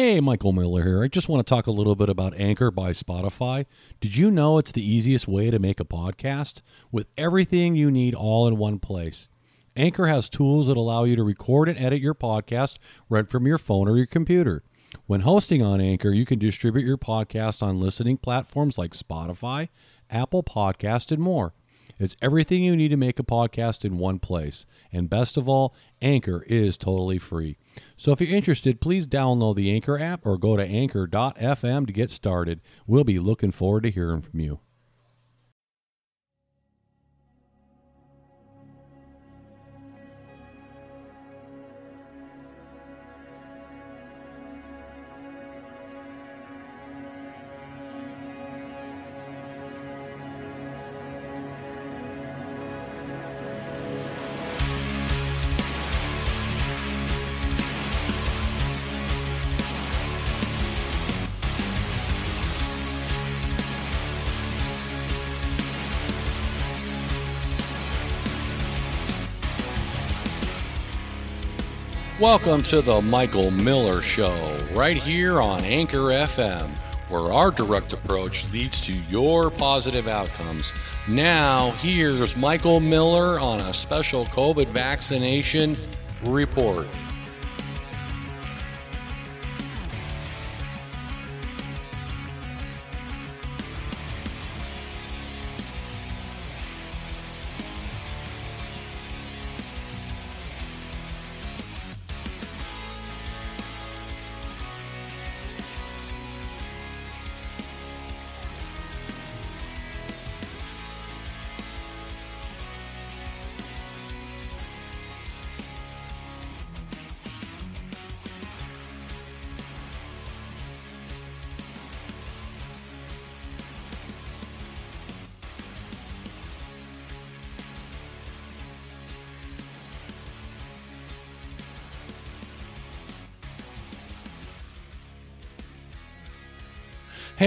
Hey, Michael Miller here. I just want to talk a little bit about Anchor by Spotify. Did you know it's the easiest way to make a podcast with everything you need all in one place? Anchor has tools that allow you to record and edit your podcast right from your phone or your computer. When hosting on Anchor, you can distribute your podcast on listening platforms like Spotify, Apple Podcast, and more. It's everything you need to make a podcast in one place. And best of all, Anchor is totally free. So if you're interested, please download the Anchor app or go to anchor.fm to get started. We'll be looking forward to hearing from you. Welcome to the Michael Miller Show, right here on Anchor FM, where our direct approach leads to your positive outcomes. Now, here's Michael Miller on a special COVID vaccination report.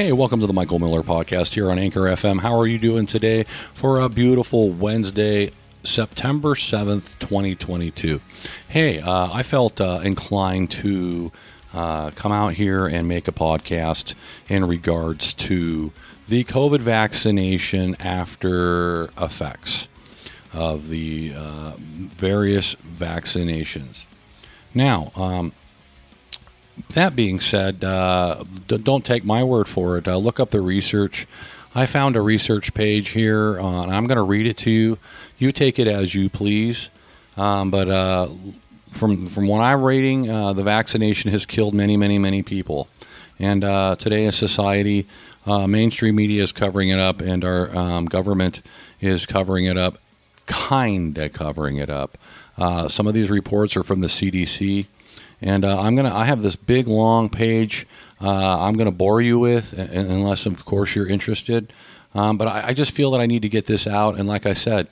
Hey, welcome to the Michael Miller podcast here on Anchor FM. How are you doing today for a beautiful Wednesday, September 7th, 2022? Hey, uh, I felt uh, inclined to uh, come out here and make a podcast in regards to the COVID vaccination after effects of the uh, various vaccinations. Now, um, that being said, uh, d- don't take my word for it. Uh, look up the research. I found a research page here, uh, and I'm going to read it to you. You take it as you please. Um, but uh, from from what I'm reading, uh, the vaccination has killed many, many, many people. And today in society, mainstream media is covering it up, and our um, government is covering it up, kind of covering it up. some of these reports are from the CDC. And uh, I'm gonna I have this big long page uh, I'm gonna bore you with, unless of course you're interested. Um, but I, I, just feel that I need to get this out. And like I said,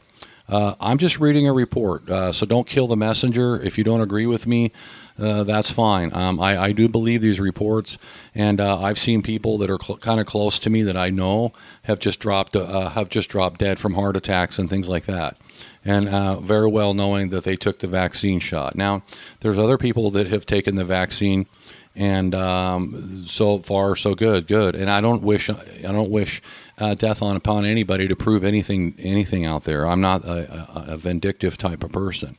uh, I'm just reading a report, uh, so don't kill the messenger. If you don't agree with me, uh, that's fine. Um, I, I, do believe these reports, and uh, I've seen people that are cl- kind of close to me that I know have just dropped uh, have just dropped dead from heart attacks and things like that, and uh, very well knowing that they took the vaccine shot. Now, there's other people that have taken the vaccine, and um, so far so good, good. And I don't wish I don't wish uh, death on upon anybody to prove anything anything out there. I'm not a, a, a vindictive type of person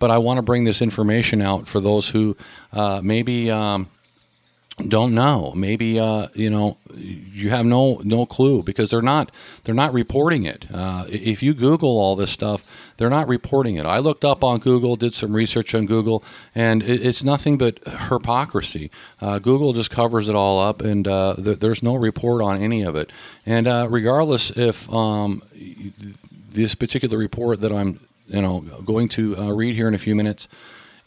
but I want to bring this information out for those who uh, maybe um, don't know. Maybe uh, you know you have no no clue because they're not they're not reporting it. Uh, if you Google all this stuff, they're not reporting it. I looked up on Google, did some research on Google, and it, it's nothing but hypocrisy. Uh, Google just covers it all up, and uh, th- there's no report on any of it. And uh, regardless if um, this particular report that I'm you know going to uh, read here in a few minutes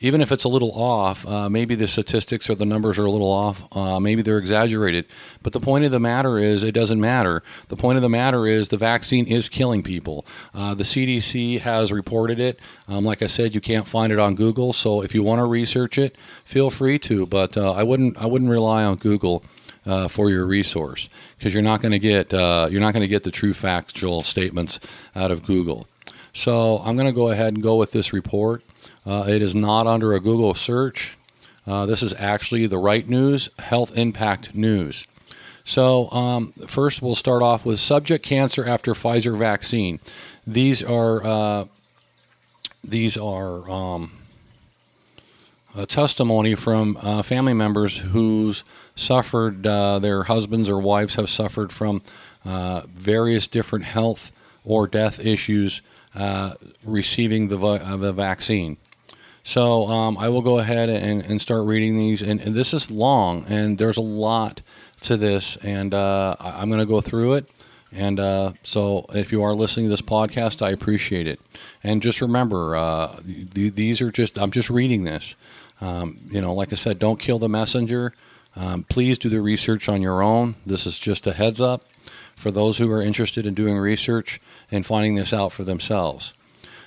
even if it's a little off, uh, maybe the statistics or the numbers are a little off, uh, maybe they're exaggerated. But the point of the matter is, it doesn't matter. The point of the matter is, the vaccine is killing people. Uh, the CDC has reported it. Um, like I said, you can't find it on Google. So if you want to research it, feel free to. But uh, I wouldn't. I wouldn't rely on Google. Uh, for your resource, because you're not going to get uh, you're not going to get the true factual statements out of Google. So I'm going to go ahead and go with this report. Uh, it is not under a Google search. Uh, this is actually the right news, health impact news. So, um, first, we'll start off with subject cancer after Pfizer vaccine. These are uh, these are um, a testimony from uh, family members who's suffered. Uh, their husbands or wives have suffered from uh, various different health or death issues uh, receiving the uh, the vaccine. So um, I will go ahead and, and start reading these, and, and, this is long, and there's a lot to this, and uh, I'm going to go through it. And uh, so, if you are listening to this podcast, I appreciate it. And just remember, uh, th- these are just, I'm just reading this. Um, you know, like I said, don't kill the messenger. Um, please do the research on your own. This is just a heads up for those who are interested in doing research and finding this out for themselves.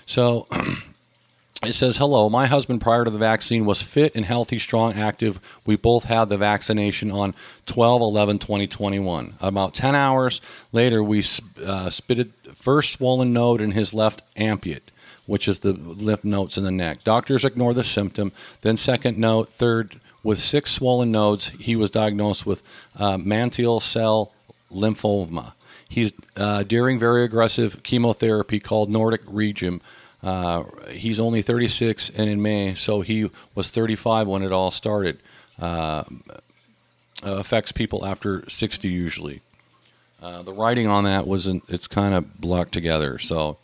So, it says, Hello, my husband prior to the vaccine was fit and healthy, strong, active. We both had the vaccination on 12 11 2021. About 10 hours later, we uh, spitted first swollen node in his left amputate, which is the lymph nodes in the neck. Doctors ignore the symptom. Then, second note, third, with six swollen nodes, he was diagnosed with uh, mantle cell lymphoma. He's uh, during very aggressive chemotherapy called Nordic Regime uh, he's only 36 and in May, so he was 35 when it all started. Uh, affects people after 60 usually. Uh, the writing on that wasn't, it's kind of blocked together. So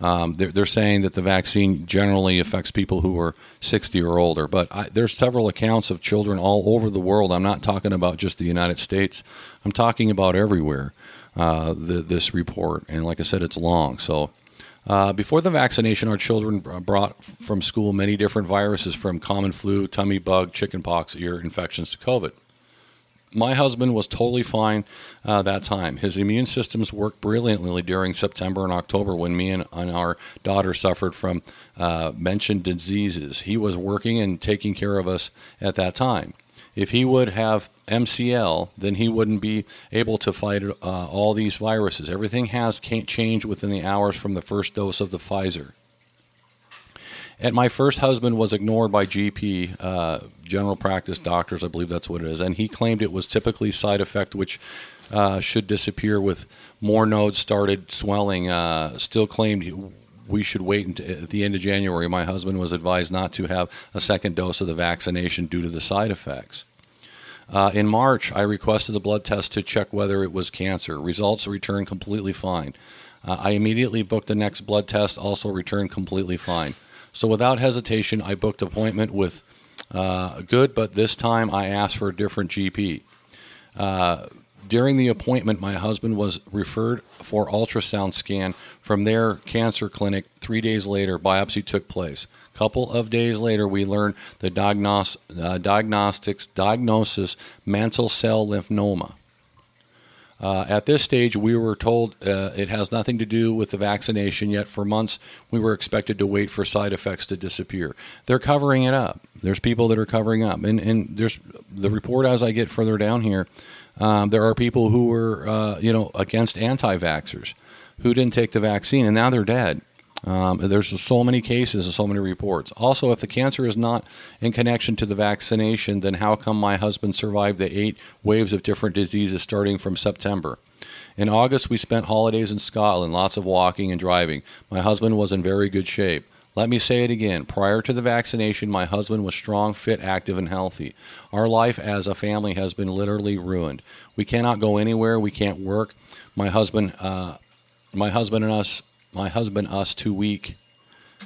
um, they're, they're, saying that the vaccine generally affects people who are 60 or older. But I, there's several accounts of children all over the world. I'm not talking about just the United States, I'm talking about everywhere. Uh, the, this report. And like I said, it's long. So uh, before the vaccination, our children brought from school many different viruses from common flu, tummy bug, chickenpox, ear infections to COVID. My husband was totally fine uh, that time. His immune systems worked brilliantly during September and October when me and, and our daughter suffered from uh, mentioned diseases. He was working and taking care of us at that time. If he would have MCL, then he wouldn't be able to fight uh, all these viruses. Everything has changed within the hours from the first dose of the Pfizer. And my first husband was ignored by GP, uh, general practice doctors, I believe that's what it is, and he claimed it was typically side effect which uh, should disappear with more nodes started swelling. Uh, still claimed we should wait until, at the end of January. My husband was advised not to have a second dose of the vaccination due to the side effects. Uh, in March, I requested the blood test to check whether it was cancer. Results returned completely fine. Uh, I immediately booked the next blood test, also returned completely fine. So without hesitation, I booked appointment with uh, good, but this time I asked for a different GP. Uh, during the appointment, my husband was referred for ultrasound scan from their cancer clinic. Three days later, biopsy took place. Couple of days later, we learned the diagnos- uh, diagnostics diagnosis mantle cell lymphoma. Uh, at this stage, we were told uh, it has nothing to do with the vaccination, yet for months we were expected to wait for side effects to disappear. They're covering it up. There's people that are covering up. And, and there's the report as I get further down here um, there are people who were, uh, you know, against anti-vaxxers who didn't take the vaccine, and now they're dead. Um, there's so many cases and so many reports. Also, if the cancer is not in connection to the vaccination, then how come my husband survived the eight waves of different diseases starting from September? In August, we spent holidays in Scotland, lots of walking and driving. My husband was in very good shape. Let me say it again. Prior to the vaccination, my husband was strong, fit, active, and healthy. Our life as a family has been literally ruined. We cannot go anywhere. We can't work. My husband, uh, my husband and us, my husband, us, too weak.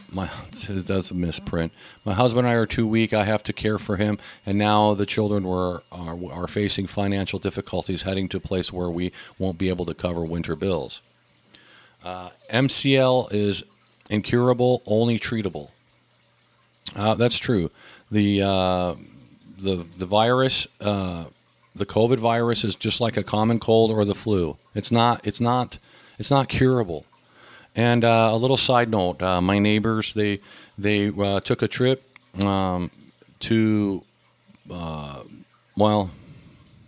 My that's a misprint. My husband and I are too weak. I have to care for him, and now the children were are, are facing financial difficulties, heading to a place where we won't be able to cover winter bills. Uh, MCL is incurable, only treatable. Uh, that's true. The uh, the the virus, uh, the COVID virus, is just like a common cold or the flu. It's not. It's not. It's not curable. And uh, a little side note: uh, my neighbors they they uh, took a trip um, to well,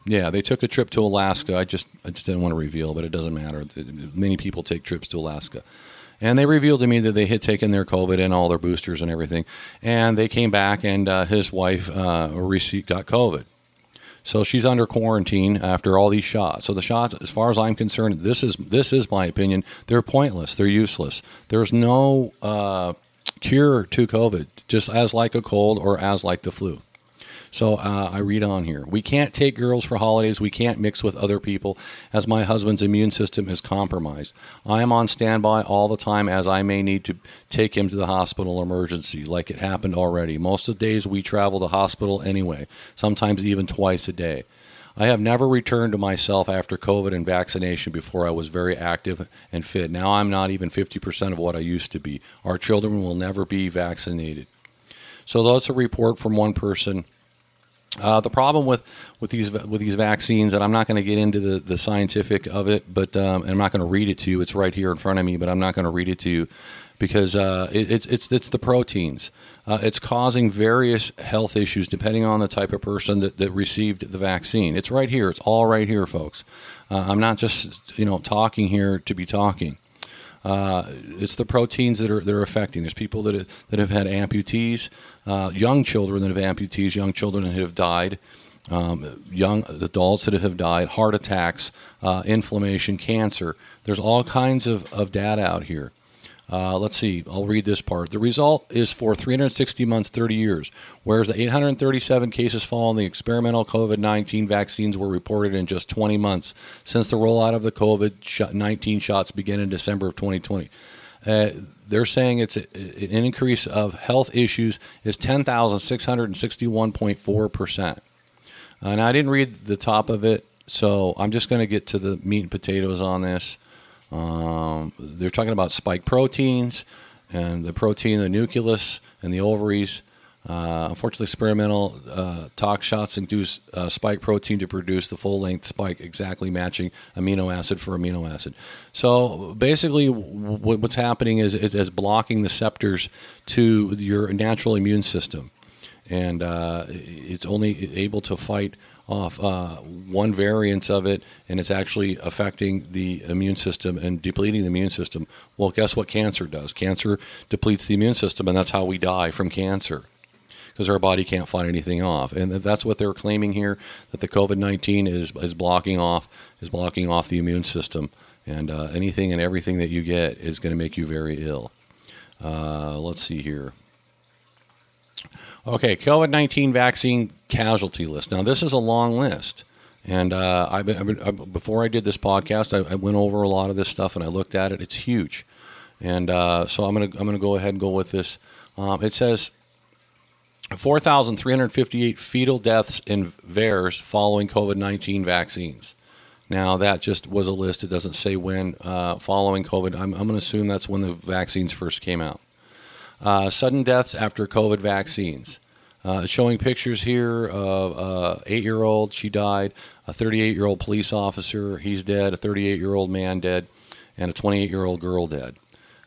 yeah, they took a trip to Alaska. I just I just didn't want to reveal, but it doesn't matter. Many people take trips to Alaska and they revealed to me that they had taken their COVID and all their boosters and everything, and they came back, and uh, his wife uh, received, got COVID. So she's under quarantine after all these shots. So the shots, as far as I'm concerned, this is this is my opinion. They're pointless. They're useless. There's no uh, cure to COVID, just as like a cold or as like the flu. So uh, I read on here. We can't take girls for holidays. We can't mix with other people as my husband's immune system is compromised. I am on standby all the time as I may need to take him to the hospital emergency, like it happened already. Most of the days we travel to hospital anyway, sometimes even twice a day. I have never returned to myself after COVID and vaccination before I was very active and fit. Now I'm not even 50% of what I used to be. Our children will never be vaccinated. So that's a report from one person uh, the problem with, with these with these vaccines, and I'm not going to get into the, the scientific of it, but um, I'm not going to read it to you. It's right here in front of me, but I'm not going to read it to you because uh, it, it's it's it's the proteins. Uh, it's causing various health issues depending on the type of person that, that received the vaccine. It's right here. It's all right here, folks. Uh, I'm not just you know talking here to be talking. Uh, it's the proteins that are that are affecting. There's people that that have had amputees, uh, young children that have amputees, young children that have died, um, young adults that have died, heart attacks, uh, inflammation, cancer. There's all kinds of, of data out here. Uh, let's see, I'll read this part. The result is for 360 months, 30 years, whereas the 837 cases following the experimental COVID 19 vaccines were reported in just 20 months since the rollout of the COVID 19 shots began in December of 2020. Uh, they're saying it's a, an increase of health issues is 10,661.4%. And I didn't read the top of it, so I'm just going to get to the meat and potatoes on this. Um, they're talking about spike proteins and the protein, the nucleus, and the ovaries. Uh, unfortunately, experimental uh, shots induce uh, spike protein to produce the full length spike, exactly matching amino acid for amino acid. So basically, w- what's happening is, is, is, blocking the receptors to your natural immune system. And uh, it's only able to fight off uh, one variant of it, and it's actually affecting the immune system and depleting the immune system. Well, guess what cancer does? Cancer depletes the immune system, and that's how we die from cancer because our body can't fight anything off. And that's what they're claiming here that the COVID 19 is, is blocking off is blocking off the immune system, and uh, anything and everything that you get is going to make you very ill. Uh, let's see here. Okay, COVID 19 vaccine casualty list. Now, this is a long list. And uh, I've been, I've been, uh, before I did this podcast, I, I, went over a lot of this stuff and I looked at it. It's huge. And uh, so I'm going to I'm gonna go ahead and go with this. Um, it says 4,358 fetal deaths in VAERS following COVID 19 vaccines. Now, that just was a list. It doesn't say when uh, following COVID. I'm, I'm going to assume that's when the vaccines first came out. Uh, sudden deaths after COVID vaccines. Uh, showing pictures here of a eight-year-old, she died. A 38-year-old police officer, he's dead. A 38-year-old man dead, and a 28-year-old girl dead.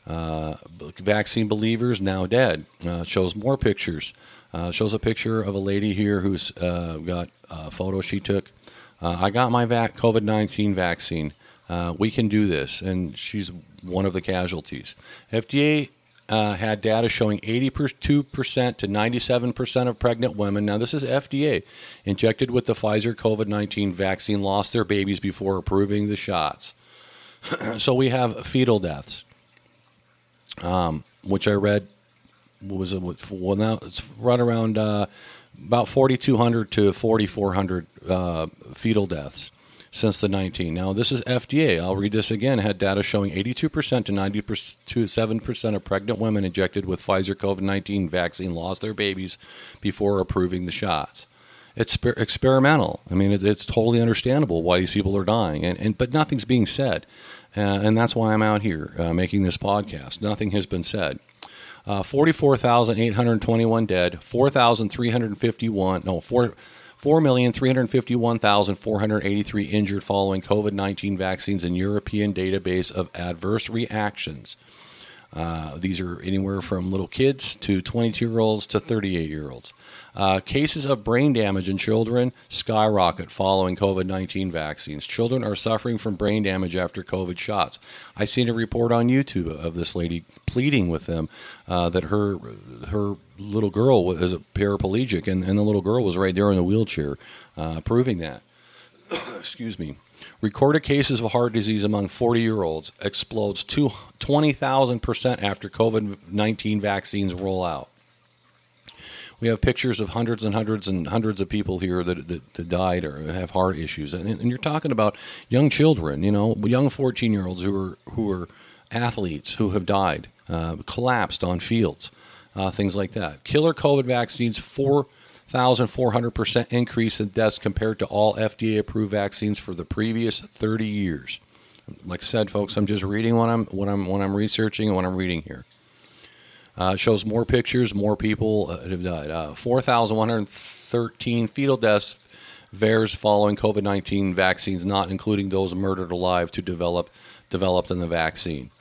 Uh, vaccine believers now dead. Uh, shows more pictures. Uh, shows a picture of a lady here who's uh, got a photo she took. Uh, I got my vac- COVID 19 vaccine. we can do this. And she's one of the casualties. FDA uh, had data showing 82% to 97% of pregnant women, now this is FDA, injected with the Pfizer COVID 19 vaccine lost their babies before approving the shots. so we have fetal deaths, um, which I read was it, well now it's right around uh, about 4,200 to 4,400 uh, fetal deaths since the 19. Now, this is FDA. I'll read this again. Had data showing 82% to 97% of pregnant women injected with Pfizer COVID 19 vaccine lost their babies before approving the shots. It's experimental. I mean, it's, it's totally understandable why these people are dying, and, and but nothing's being said, uh, and that's why I'm out here uh, making this podcast. Nothing has been said. Uh, 44,821 dead, 4,351, no, 4, 4,351,483 injured following COVID 19 vaccines in European database of adverse reactions. Uh, these are anywhere from little kids to 22 year olds to 38 year olds. Uh, cases of brain damage in children skyrocket following COVID 19 vaccines. Children are suffering from brain damage after COVID shots. I seen a report on YouTube of this lady pleading with them uh, that her her little girl was a paraplegic, and, and the little girl was right there in the wheelchair, uh, proving that. Excuse me. Recorded cases of heart disease among 40 year olds explodes 20,000% after COVID 19 vaccines roll out. We have pictures of hundreds and hundreds and hundreds of people here that, that, that died or have heart issues. And, and, you're talking about young children, you know, young 14 year olds who are, who are athletes who have died, uh, collapsed on fields, uh, things like that. Killer COVID vaccines, 4,400% increase in deaths compared to all FDA approved vaccines for the previous 30 years. Like I said, folks, I'm just reading what I'm, what I'm, what I'm researching and what I'm reading here. Uh, shows more pictures, more people uh, have died. Uh, 4,113 fetal deaths VAERS following COVID 19 vaccines, not including those murdered alive to develop developed in the vaccine.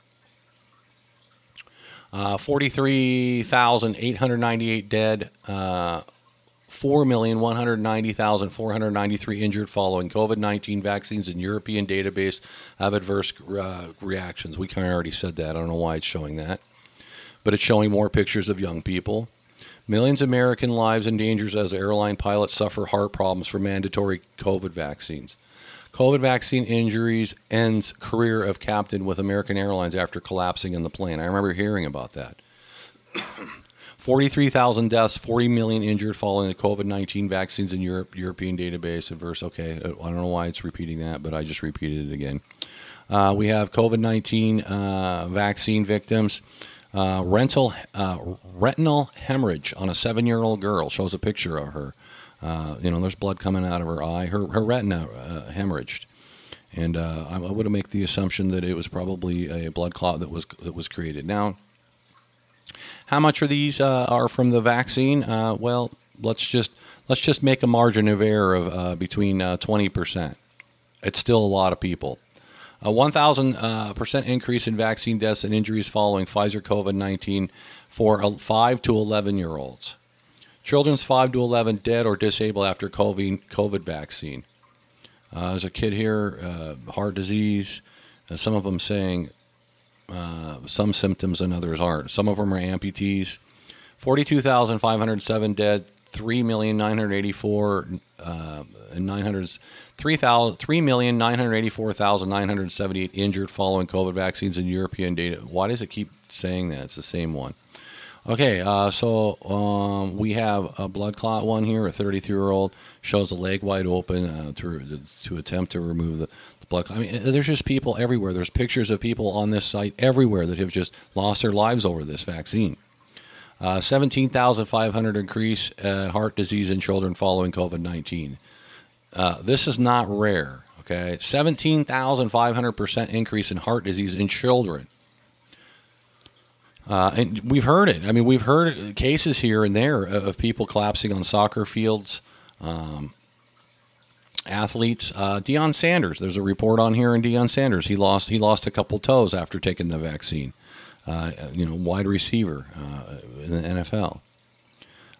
Uh, 43,898 dead, uh, 4,190,493 injured following COVID 19 vaccines in European database of adverse uh, reactions. We kind of already said that. I don't know why it's showing that but it's showing more pictures of young people. Millions of American lives in danger as airline pilots suffer heart problems from mandatory COVID vaccines. COVID vaccine injuries ends career of captain with American Airlines after collapsing in the plane. I remember hearing about that. 43,000 deaths, 40 million injured following the COVID 19 vaccines in Europe, European database adverse. Okay, I don't know why it's repeating that, but I just repeated it again. Uh, we have COVID 19 uh, vaccine victims. Uh, rental, uh, retinal hemorrhage on a seven year old girl shows a picture of her. Uh, you know, there's blood coming out of her eye. Her, her retina uh, hemorrhaged. And uh, I would make the assumption that it was probably a blood clot that was that was created. Now, how much of these uh, are from the vaccine? well, let's just let's just make a margin of error of between twenty percent. It's still a lot of people. A 1,000% uh, increase in vaccine deaths and injuries following Pfizer COVID 19 for 5 to 11 year olds. Children's 5 to 11 dead or disabled after COVID vaccine. Uh, there's a kid here, uh, heart disease. Uh, some of them saying uh, some symptoms and others aren't. Some of them are amputees. 42,507 dead, 3,984 uh, and 900 3,984,978 injured following COVID vaccines in European data. Why does it keep saying that? It's the same one. Okay, uh, so um, we have a blood clot one here. A 33 year old shows a leg wide open uh, to to attempt to remove the, blood. I mean, there's just people everywhere. There's pictures of people on this site everywhere that have just lost their lives over this vaccine. Uh, 17,500 increase uh, heart disease in children following COVID 19. Uh, this is not rare. Okay, 17,500% increase in heart disease in children. Uh, and we've heard it. I mean, we've heard cases here and there of people collapsing on soccer fields. Um, athletes, uh, Deion Sanders. There's a report on here in Deion Sanders. He lost he lost a couple toes after taking the vaccine. Uh, you know, wide receiver uh, in the NFL.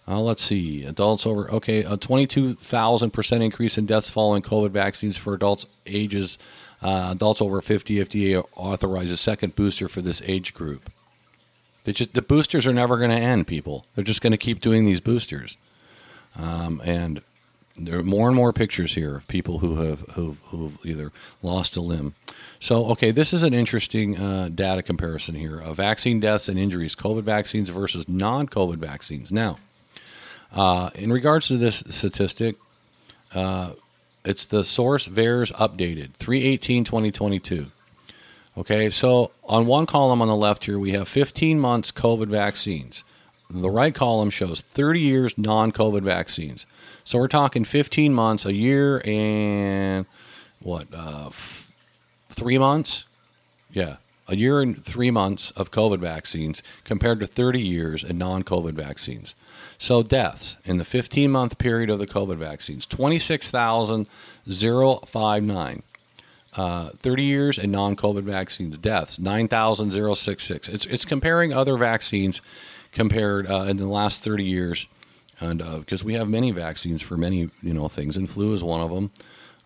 Uh, let's see. Adults over, okay, a 22,000% increase in deaths following COVID vaccines for adults ages, uh, adults over 50. FDA authorizes second booster for this age group. They just, the boosters are never going to end, people. They're just going to keep doing these boosters. Um, and there are more and more pictures here of people who have who who either lost a limb. So, okay, this is an interesting uh, data comparison here of vaccine deaths and injuries, COVID vaccines versus non-COVID vaccines. Now, uh, in regards to this statistic, uh, it's the source VAERS updated 318 2022. Okay, so on one column on the left here, we have 15 months COVID vaccines. The right column shows 30 years non COVID vaccines. So we're talking 15 months, a year, and what, uh, f- three months? Yeah, a year and three months of COVID vaccines compared to 30 years in non COVID vaccines. So, deaths in the 15 month period of the COVID vaccines 26,059. uh, 30 years and non-COVID vaccines deaths 9,066. It's it's comparing other vaccines compared uh, in the last 30 years, and because uh, we have many vaccines for many you know things, and flu is one of them,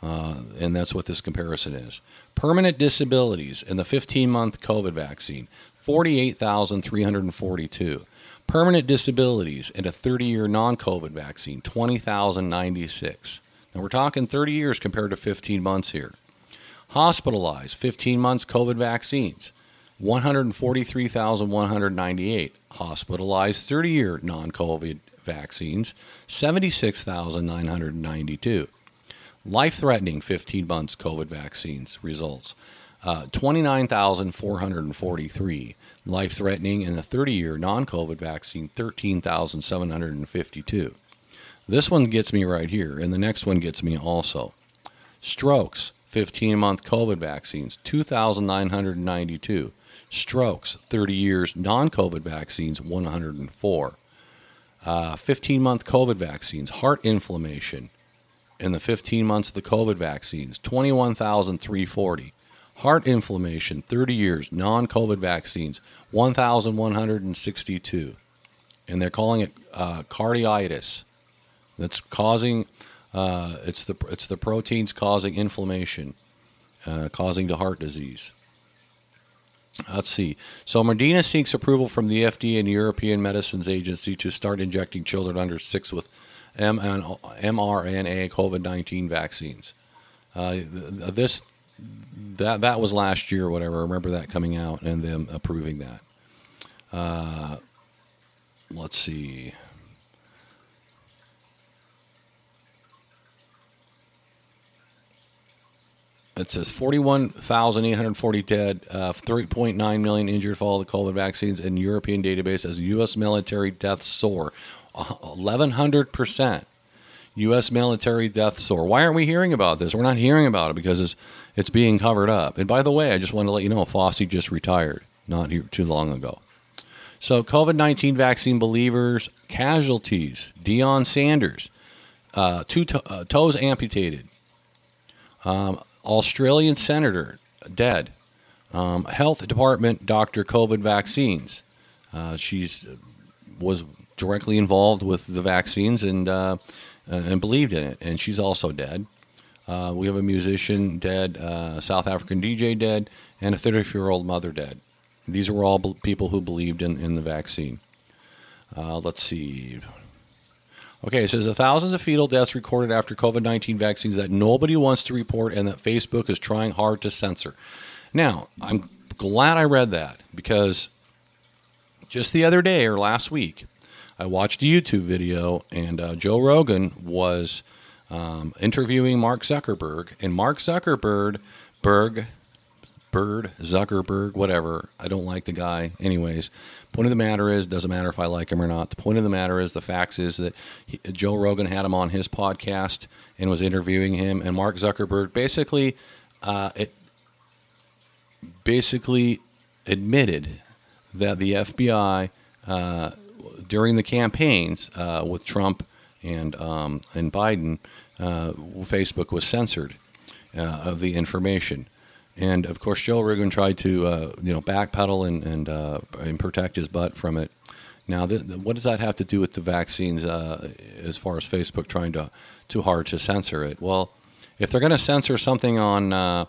uh, and that's what this comparison is. Permanent disabilities in the 15-month COVID vaccine 48,342. Permanent disabilities in a 30-year non-COVID vaccine 20,096. Now we're talking 30 years compared to 15 months here. Hospitalized, 15 months COVID vaccines, 143,198. Hospitalized 30 year non COVID vaccines, 76,992. Life threatening 15 months COVID vaccines results, uh, 29,443. Life threatening in the 30 year non COVID vaccine, 13,752. This one gets me right here, and the next one gets me also. Strokes, 15 month COVID vaccines, 2,992. Strokes, 30 years non COVID vaccines, 104. 15 uh, month COVID vaccines, heart inflammation in the 15 months of the COVID vaccines, 21,340. Heart inflammation, 30 years, non COVID vaccines, 1,162. And they're calling it uh, carditis. That's causing uh, it's the it's the proteins causing inflammation, uh, causing the heart disease. Let's see. So Moderna seeks approval from the FDA and European Medicines Agency to start injecting children under six with mRNA COVID-19 vaccines. Uh, this that that was last year, or whatever. I remember that coming out and them approving that. Uh, let's see. It says 41,840 dead, uh, 3.9 million injured following the COVID vaccines, and European database as U.S. military deaths soar 1,100%. U.S. military deaths soar. Why aren't we hearing about this? We're not hearing about it because it's, it's being covered up. And by the way, I just want to let you know Fauci just retired not too long ago. So, COVID 19 vaccine believers, casualties, Deion Sanders, uh, two to- uh, toes amputated. Um, Australian senator dead. Um, Health Department doctor COVID vaccines. Uh, she's uh, was directly involved with the vaccines and uh, uh, and believed in it, and she's also dead. Uh, we have a musician dead, uh, South African DJ dead, and a 34 year old mother dead. These were all people who believed in, in the vaccine. let's see. Okay, it says the thousands of fetal deaths recorded after COVID 19 vaccines that nobody wants to report and that Facebook is trying hard to censor. Now, I'm glad I read that because just the other day or last week, I watched a YouTube video and uh, Joe Rogan was um, interviewing Mark Zuckerberg, and Mark Zuckerberg, Berg, Bird, Zuckerberg, whatever. I don't like the guy. Anyways, point of the matter is, doesn't matter if I like him or not. The point of the matter is, the facts is that he, Joe Rogan had him on his podcast and was interviewing him, and Mark Zuckerberg basically, uh, it basically admitted that the FBI uh, during the campaigns uh, with Trump and um, and Biden, uh, Facebook was censored uh, of the information. And of course, Joe Rogan tried to uh, you know backpedal and and, uh, and protect his butt from it. Now, th- what does that have to do with the vaccines uh, as far as Facebook trying to too hard to censor it? Well, if they're going to censor something on uh,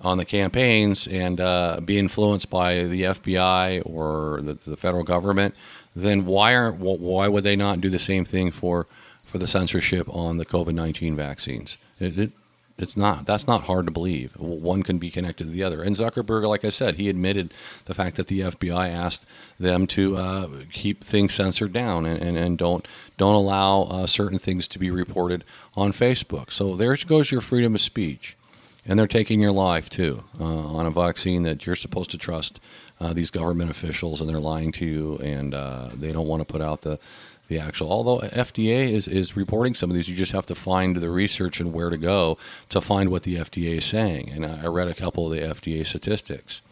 on the campaigns and uh, be influenced by the FBI or the, the, federal government, then why aren't why would they not do the same thing for for the censorship on the COVID nineteen vaccines? It, it, it's not. That's not hard to believe. One can be connected to the other. And zuckerberg like i said he admitted the fact that the fbi asked them to uh, keep things censored down and, and, and don't don't allow uh, certain things to be reported on facebook. So there goes your freedom of speech. And they're taking your life too uh, on a vaccine that you're supposed to trust uh, these government officials and they're lying to you and uh, they don't want to put out the the actual. Although FDA is, is reporting some of these, you just have to find the research and where to go to find what the FDA is saying. And I read a couple of the FDA statistics.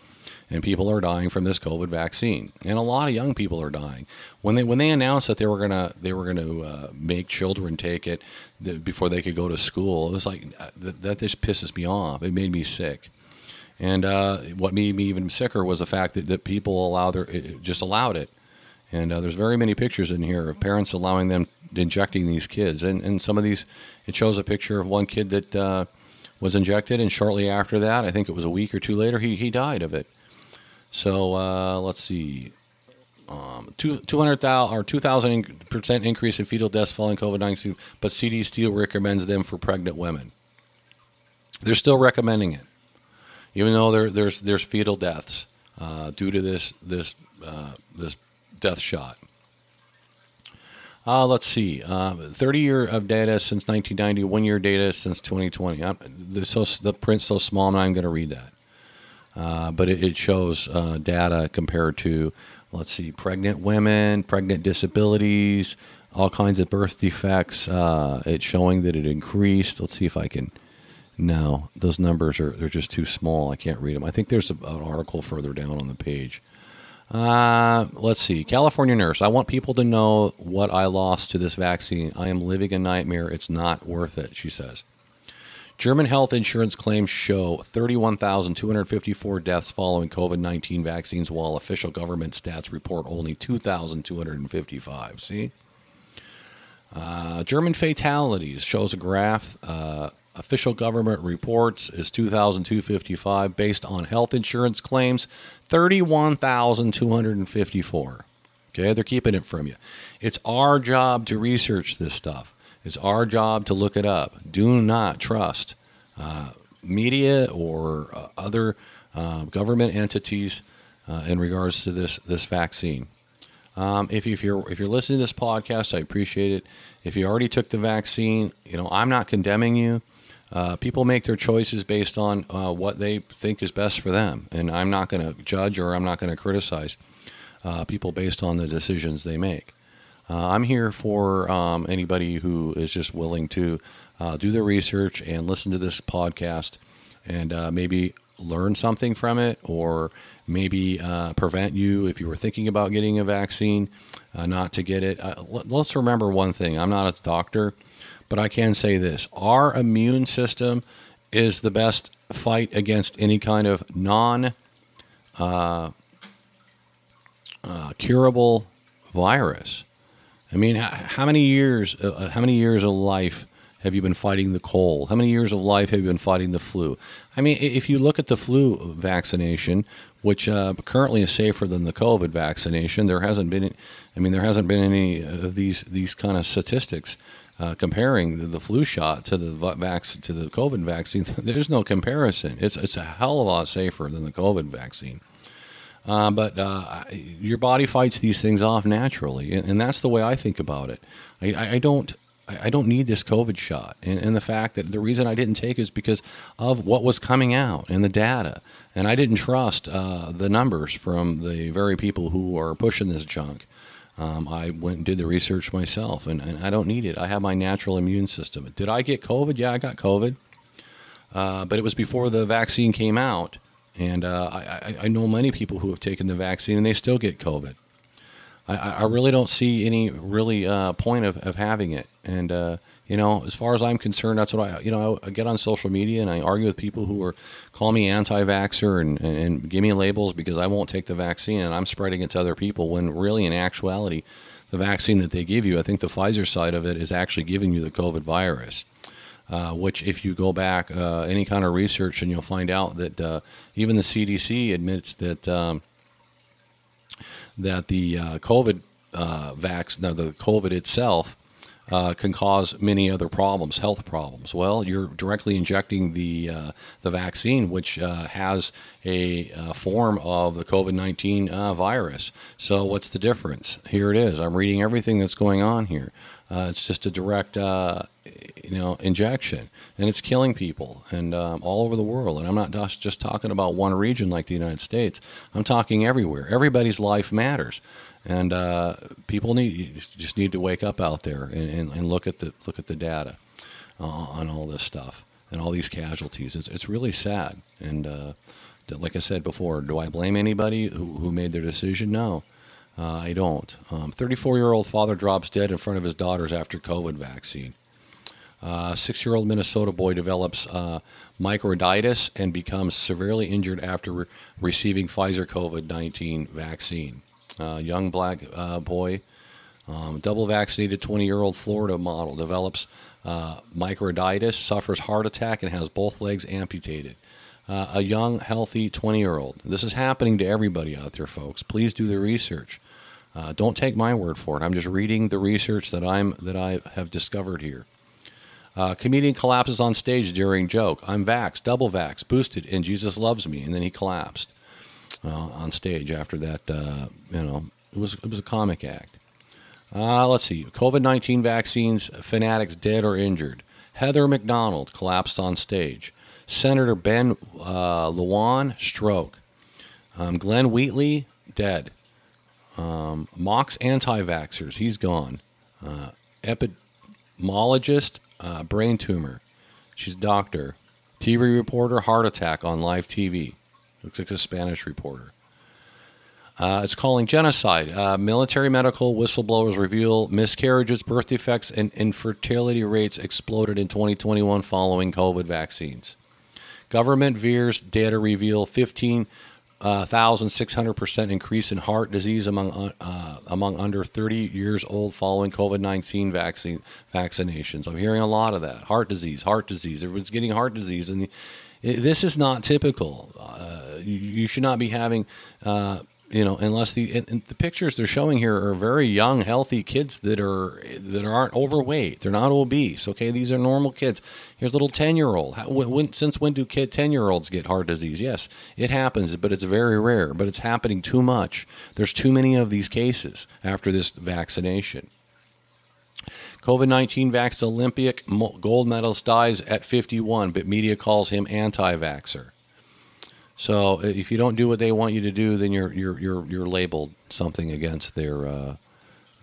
and people are dying from this COVID vaccine, and a lot of young people are dying. When they when they announced that they were gonna they were gonna uh, make children take it before they could go to school, it was like uh, that, that just pisses me off. It made me sick. And uh, what made me even sicker was the fact that, that people allow their just allowed it. And uh, there's very many pictures in here of parents allowing them injecting these kids. And, and some of these, it shows a picture of one kid that uh, was injected, and shortly after that, I think it was a week or two later, he, he died of it. So uh, let's see. Um, two, 200,000 or 2,000 percent increase in fetal deaths following COVID 19, but CDC still recommends them for pregnant women. They're still recommending it, even though there, there's there's fetal deaths uh, due to this this uh, this death shot. Uh, let's see. Uh, 30 year of data since 1990, one year data since 2020. I'm, the, so, the print's so small, I'm not going to read that. Uh, but it, it shows uh, data compared to, let's see, pregnant women, pregnant disabilities, all kinds of birth defects. Uh, it's showing that it increased. Let's see if I can. No, those numbers are they're just too small. I can't read them. I think there's a, an article further down on the page. Uh, let's see. California nurse. I want people to know what I lost to this vaccine. I am living a nightmare. It's not worth it, she says. German health insurance claims show 31,254 deaths following COVID 19 vaccines, while official government stats report only 2,255. See? Uh, German fatalities shows a graph. Uh, official government reports is 2,255 based on health insurance claims, 31,254. Okay, they're keeping it from you. It's our job to research this stuff. It's our job to look it up. Do not trust uh, media or uh, other uh, government entities uh, in regards to this this vaccine. Um, if, if you're if you're listening to this podcast, I appreciate it. If you already took the vaccine, you know I'm not condemning you. Uh, people make their choices based on uh, what they think is best for them, and I'm not going to judge or I'm not going to criticize uh, people based on the decisions they make. Uh, I'm here for um, anybody who is just willing to uh, do their research and listen to this podcast, and uh, maybe learn something from it, or maybe prevent you if you were thinking about getting a vaccine, not to get it. let's remember one thing: I'm not a doctor. But I can say this our immune system is the best fight against any kind of non uh, uh, curable virus. I mean, how many years? Uh, uh, how many years of life have you been fighting the cold? How many years of life have you been fighting the flu? I mean, if you look at the flu vaccination, which uh, currently is safer than the COVID vaccination, there hasn't been. I mean, there hasn't been any of these these kind of statistics uh, comparing the, the, flu shot to the vac- to the COVID vaccine, there's no comparison. It's it's a hell of a lot safer than the COVID vaccine. Uh, but uh, your body fights these things off naturally, and, and, that's the way I think about it. I, I don't. I don't need this COVID shot. And, and, the fact that the reason I didn't take is because of what was coming out and the data. And I didn't trust uh, the numbers from the very people who are pushing this junk. Um, I went and did the research myself, and, and, I don't need it. I have my natural immune system. Did I get COVID? Yeah, I got COVID, uh, but it was before the vaccine came out, and uh, I, I, know many people who have taken the vaccine and they still get COVID. I, I really don't see any really uh, point of, of having it, and uh, you know, as far as I'm concerned, that's what I, you know, I get on social media and I argue with people who are call me anti-vaxxer and, and, and give me labels because I won't take the vaccine and I'm spreading it to other people. When really, in actuality, the vaccine that they give you, I think the Pfizer side of it is actually giving you the COVID virus. Uh, which, if you go back uh, any kind of research, and you'll find out that uh, even the CDC admits that um, that the uh, COVID uh, vax, now the COVID itself uh, can cause many other problems, health problems. Well, you're directly injecting the uh, the vaccine, which uh, has a, uh, form of the COVID nineteen uh, virus. So, what's the difference? Here it is. I'm reading everything that's going on here. Uh, it's just a direct, you know, injection, and it's killing people and um, all over the world. And I'm not just talking about one region like the United States. I'm talking everywhere. Everybody's life matters and uh, people need just need to wake up out there and, and, and look at the look at the data uh, on all this stuff and all these casualties. It's, it's really sad, and uh, like I said before, do I blame anybody who, who made their decision? No, uh, I don't. 34 um, year old father drops dead in front of his daughters after COVID vaccine. Uh, Six year old Minnesota boy develops uh, myocarditis and becomes severely injured after re- receiving Pfizer COVID 19 vaccine. Uh, young black uh, boy, um, double vaccinated 20 year old Florida model, develops uh, myocarditis, suffers heart attack, and has both legs amputated. Uh, a young, healthy 20 year old. This is happening to everybody out there, folks. Please do the research. Uh, don't take my word for it. I'm just reading the research that I'm that I have discovered here. Uh, comedian collapses on stage during joke. I'm vaxxed, double vaxxed, boosted, and Jesus loves me. And then he collapsed on stage after that. Uh, you know, it was it was a comic act. Uh, let's see. COVID 19 vaccines fanatics dead or injured. Heather McDonald collapsed on stage. Senator Ben uh, Lewin stroke. Um, Glenn Wheatley dead. Um, Mox anti vaxxers, he's gone. Uh, epidemiologist uh, brain tumor. She's doctor. TV reporter, heart attack on live TV. Looks like a Spanish reporter. Uh, it's calling genocide. Uh, military medical whistleblowers reveal miscarriages, birth defects, and infertility rates exploded in 2021 following COVID vaccines. Government VAERS data reveal 15 1,600% increase in heart disease among uh, among under 30 years old following COVID-19 vaccine vaccinations. I'm hearing a lot of that. Heart disease, heart disease. Everyone's getting heart disease, and the, this is not typical. Uh, you, you, should not be having uh, you know, unless the the pictures they're showing here are very young, healthy kids that are that aren't overweight. They're not obese. Okay, these are normal kids. Here's a little ten year old. When, since when do kid ten year olds get heart disease? Yes, it happens, but it's very rare. But it's happening too much. There's too many of these cases after this vaccination. COVID 19 vaxxed Olympic gold medalist dies at 51, but media calls him anti vaxxer. So if you don't do what they want you to do, then you're you're you're you're labeled something against their uh,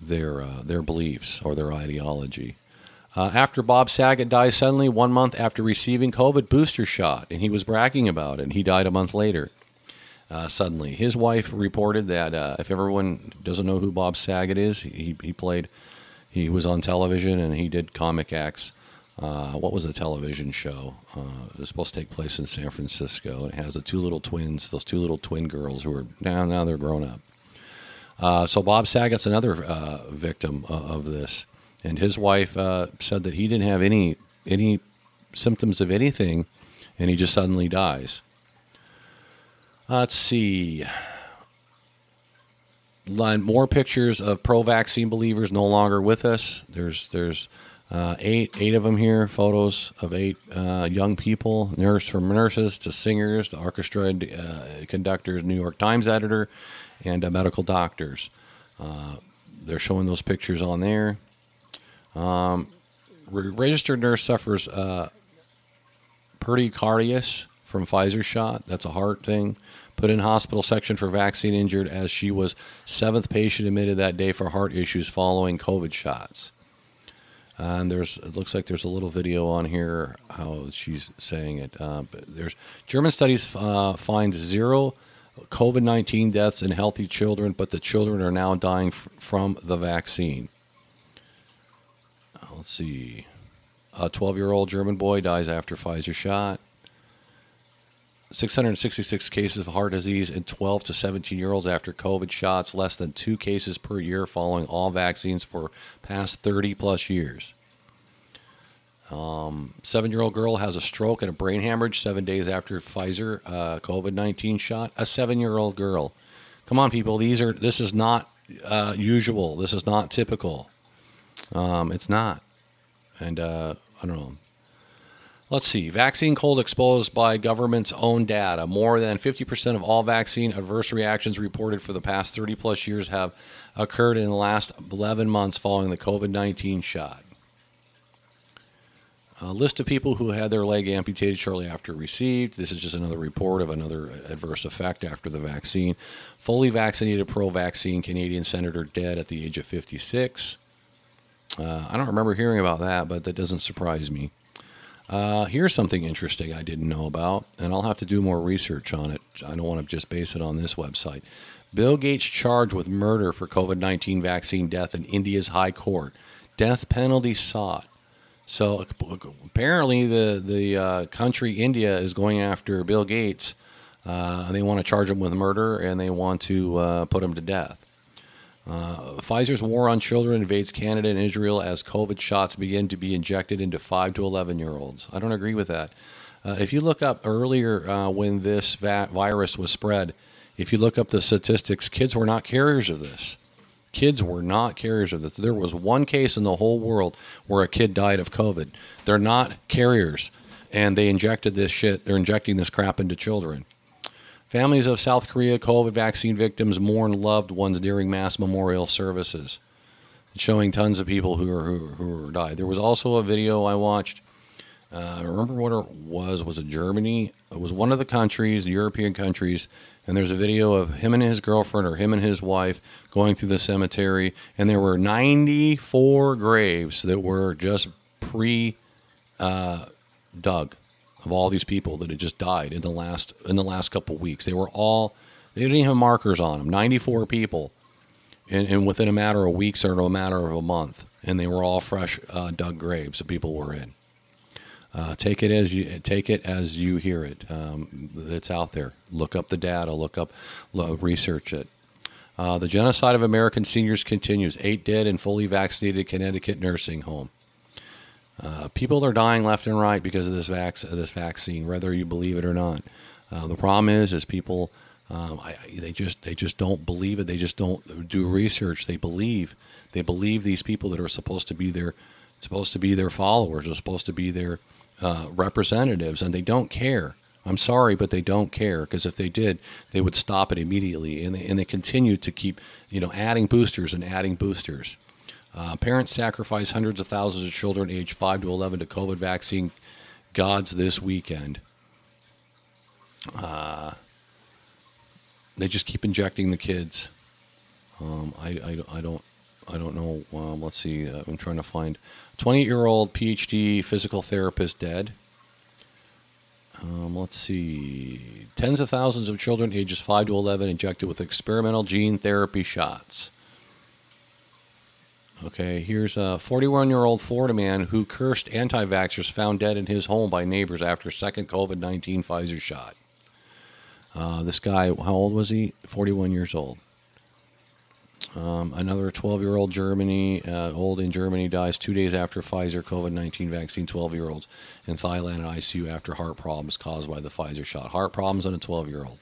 their uh, their beliefs or their ideology. Uh, after Bob Saget died suddenly one month after receiving COVID booster shot, and he was bragging about it, and he died a month later. Uh, suddenly, his wife reported that uh, if everyone doesn't know who Bob Saget is, he he played, he was on television and he did comic acts. Uh, what was the television show? Uh, it was supposed to take place in San Francisco. It has the two little twins, those two little twin girls who are now now they're grown up. Uh, so Bob Saget's another uh, victim of this, and his wife uh, said that he didn't have any any symptoms of anything, and he just suddenly dies. Let's see. More pictures of pro-vaccine believers no longer with us. There's there's uh, eight eight of them here. Photos of eight uh, young people, nurse from nurses to singers, to orchestra uh, conductors, New York Times editor, and uh, medical doctors. Uh, they're showing those pictures on there. Um, registered nurse suffers uh, pericarditis from Pfizer shot. That's a heart thing. Put in hospital section for vaccine injured as she was seventh patient admitted that day for heart issues following COVID shots. And there's it looks like there's a little video on here how she's saying it. Uh, there's German studies uh, find zero COVID 19 deaths in healthy children, but the children are now dying f- from the vaccine. Uh, let's see. A 12 year old German boy dies after Pfizer shot. 666 cases of heart disease in 12 to 17 year olds after COVID shots, less than two cases per year following all vaccines for past 30 plus years. Um, seven year old girl has a stroke and a brain hemorrhage seven days after Pfizer uh, COVID 19 shot. A seven year old girl. Come on, people. These are this is not uh, usual. This is not typical. Um, it's not. And uh, I don't know. Let's see. Vaccine cold exposed by government's own data. More than 50% of all vaccine adverse reactions reported for the past 30 plus years have occurred in the last 11 months following the COVID 19 shot. A list of people who had their leg amputated shortly after received. This is just another report of another adverse effect after the vaccine. Fully vaccinated pro vaccine Canadian senator dead at the age of 56. Uh, I don't remember hearing about that, but that doesn't surprise me. Uh, here's something interesting I didn't know about, and I'll have to do more research on it. I don't want to just base it on this website. Bill Gates charged with murder for COVID 19 vaccine death in India's High Court. Death penalty sought. So apparently, the the uh, country India is going after Bill Gates. Uh, they want to charge him with murder, and they want to uh, put him to death. Uh, Pfizer's war on children invades Canada and Israel as COVID shots begin to be injected into 5 to 11 year olds. I don't agree with that. Uh, if you look up earlier uh, when this va- virus was spread, if you look up the statistics, kids were not carriers of this. Kids were not carriers of this. There was one case in the whole world where a kid died of COVID. They're not carriers, and they injected this shit. They're injecting this crap into children. Families of South Korea COVID vaccine victims mourn loved ones during mass memorial services, showing tons of people who are who, who died. There was also a video I watched. Uh, I remember what it was. Was it Germany? It was one of the countries, European countries, and there's a video of him and his girlfriend or him and his wife going through the cemetery, and there were 94 graves that were just pre uh, dug of all these people that had just died in the last in the last couple weeks. They were all they didn't even have markers on them. Ninety four people, and, and, within a matter of weeks or a matter of a month, and they were all fresh uh, dug graves that people were in. Uh, take it as you take it as you hear it. Um, it's out there. Look up the data. Look up, look, research it. Uh, the genocide of American seniors continues. Eight dead in fully vaccinated Connecticut nursing home. Uh, people are dying left and right because of this, vac- this vaccine, whether you believe it or not. Uh, the problem is, is people um, I, they just they just don't believe it. They just don't do research. They believe they believe these people that are supposed to be their supposed to be their followers are supposed to be their uh, representatives, and they don't care. I'm sorry, but they don't care because if they did, they would stop it immediately, and they and they continue to keep you know adding boosters and adding boosters. Uh, parents sacrifice hundreds of thousands of children aged 5 to 11 to COVID vaccine gods this weekend. Uh, they just keep injecting the kids. Um, I, I, I, don't I don't know. Um, let's see. Uh, I'm trying to find 28 year old PhD physical therapist dead. Um, let's see. Tens of thousands of children ages 5 to 11 injected with experimental gene therapy shots. Okay, here's a 41 year old Florida man who cursed anti vaxxers found dead in his home by neighbors after second COVID 19 Pfizer shot. Uh, this guy, how old was he? 41 years old. Um, another 12 year old Germany, uh, old in Germany, dies two days after Pfizer COVID 19 vaccine. 12 year olds in Thailand in ICU after heart problems caused by the Pfizer shot. Heart problems in a 12 year old.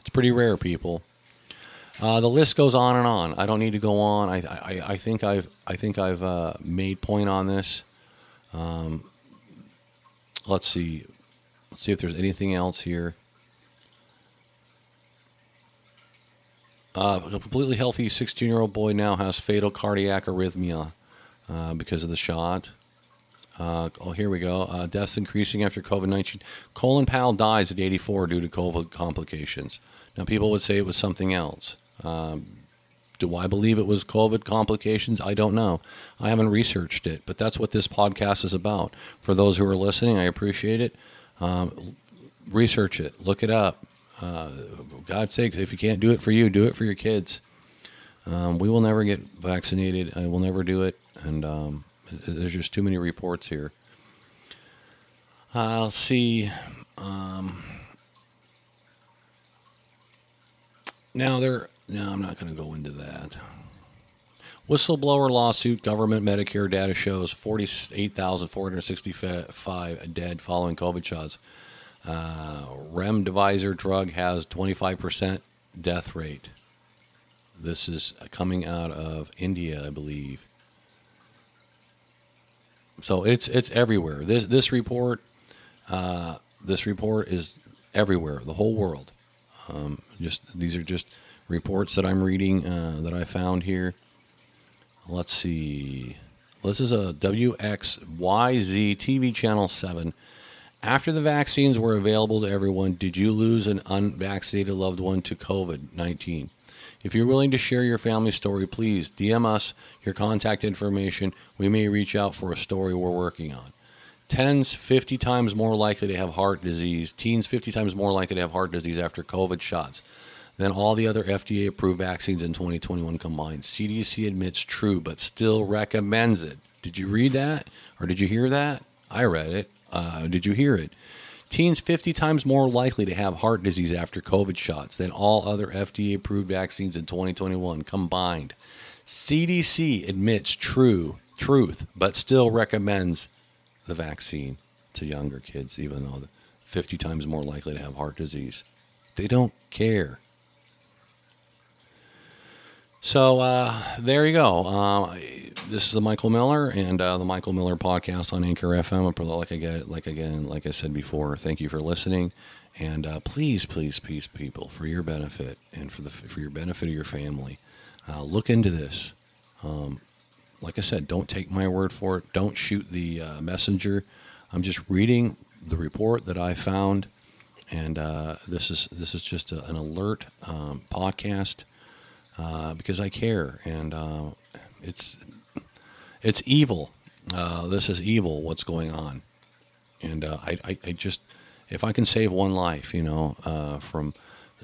It's pretty rare, people. Uh, the list goes on and on. I don't need to go on. I, I, I think I've I think I've uh, made point on this. Um, let's see. Let's see if there's anything else here. Uh, a completely healthy 16 year old boy now has fatal cardiac arrhythmia uh, because of the shot. Uh, oh, here we go. Uh, deaths increasing after COVID 19. Colin Powell dies at 84 due to COVID complications. Now, people would say it was something else. Um, do I believe it was COVID complications? I don't know. I haven't researched it, but that's what this podcast is about. For those who are listening, I appreciate it. Um, research it, look it up. Uh, God's sake, if you can't do it for you, do it for your kids. Um, we will never get vaccinated. I will never do it, and um, there's just too many reports here. I'll see. Um, now there no, I'm not going to go into that. Whistleblower lawsuit, government Medicare data shows 48,465 dead following COVID shots. Uh, Remdesivir drug has 25% death rate. This is coming out of India, I believe. So it's it's everywhere. This this report, uh, this report is everywhere, the whole world. Um, just these are just reports that I'm reading uh, that I found here. Let's see. This is a WXYZ TV channel 7. After the vaccines were available to everyone, did you lose an unvaccinated loved one to COVID 19? If you're willing to share your family story, please DM us your contact information. We may reach out for a story we're working on. tens 50 times more likely to have heart disease, teens 50 times more likely to have heart disease after COVID shots than all the other FDA approved vaccines in 2021 combined. CDC admits true, but still recommends it. Did you read that? Or did you hear that? I read it. Uh, did you hear it? Teens 50 times more likely to have heart disease after COVID shots than all other FDA approved vaccines in 2021 combined. CDC admits true truth, but still recommends the vaccine to younger kids, even though 50 times more likely to have heart disease. They don't care. So uh, there you go. Uh, this is the Michael Miller and uh, the Michael Miller podcast on Anchor FM. Like I get, like again, like I said before, thank you for listening, and uh, please, please, please, people, for your benefit and for the for your benefit of your family, uh, look into this. Um, like I said, don't take my word for it. Don't shoot the uh, messenger. I'm just reading the report that I found, and this is this is just a, an alert um, podcast uh, because I care, and uh, it's it's evil. Uh, this is evil. What's going on? And uh, I, I, I, just if I can save one life, you know, uh, from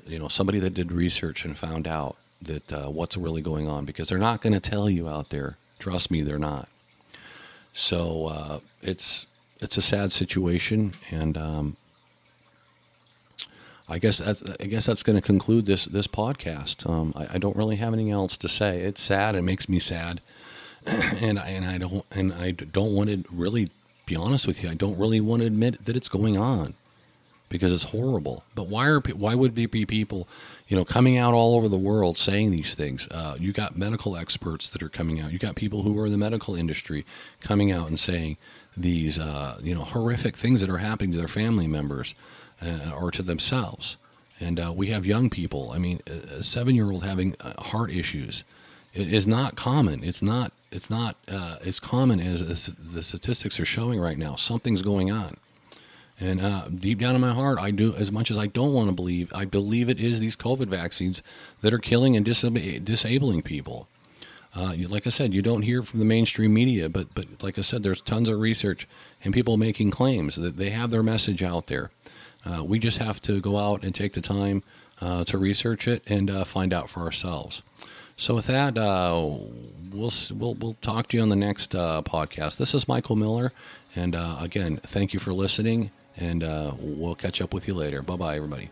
you know somebody that did research and found out that what's really going on, because they're not going to tell you out there. Trust me, they're not. So it's it's a sad situation, and um, I guess that's I guess that's going to conclude this this podcast. Um, I, I, don't really have anything else to say. It's sad. It makes me sad, and I, and I don't and I don't want to really be honest with you. I don't really want to admit that it's going on because it's horrible. But why are why would there be people, you know, coming out all over the world saying these things? Uh, you got medical experts that are coming out. You got people who are in the medical industry coming out and saying these, uh, you know, horrific things that are happening to their family members uh, or to themselves. And uh, we have young people. I mean, a seven-year-old having uh, heart issues is not common. It's not. It's not uh, as common as the statistics are showing right now. Something's going on. And uh, deep down in my heart, I do, as much as I don't want to believe, I believe it is these COVID vaccines that are killing and disabling people. Uh, like I said, you don't hear from the mainstream media, but but like I said, there's tons of research and people making claims that they have their message out there. Uh, we just have to go out and take the time uh, to research it and uh, find out for ourselves. So with that, uh, we'll we'll we'll talk to you on the next uh, podcast. This is Michael Miller, and uh, again, thank you for listening, and we'll catch up with you later. Bye bye, everybody.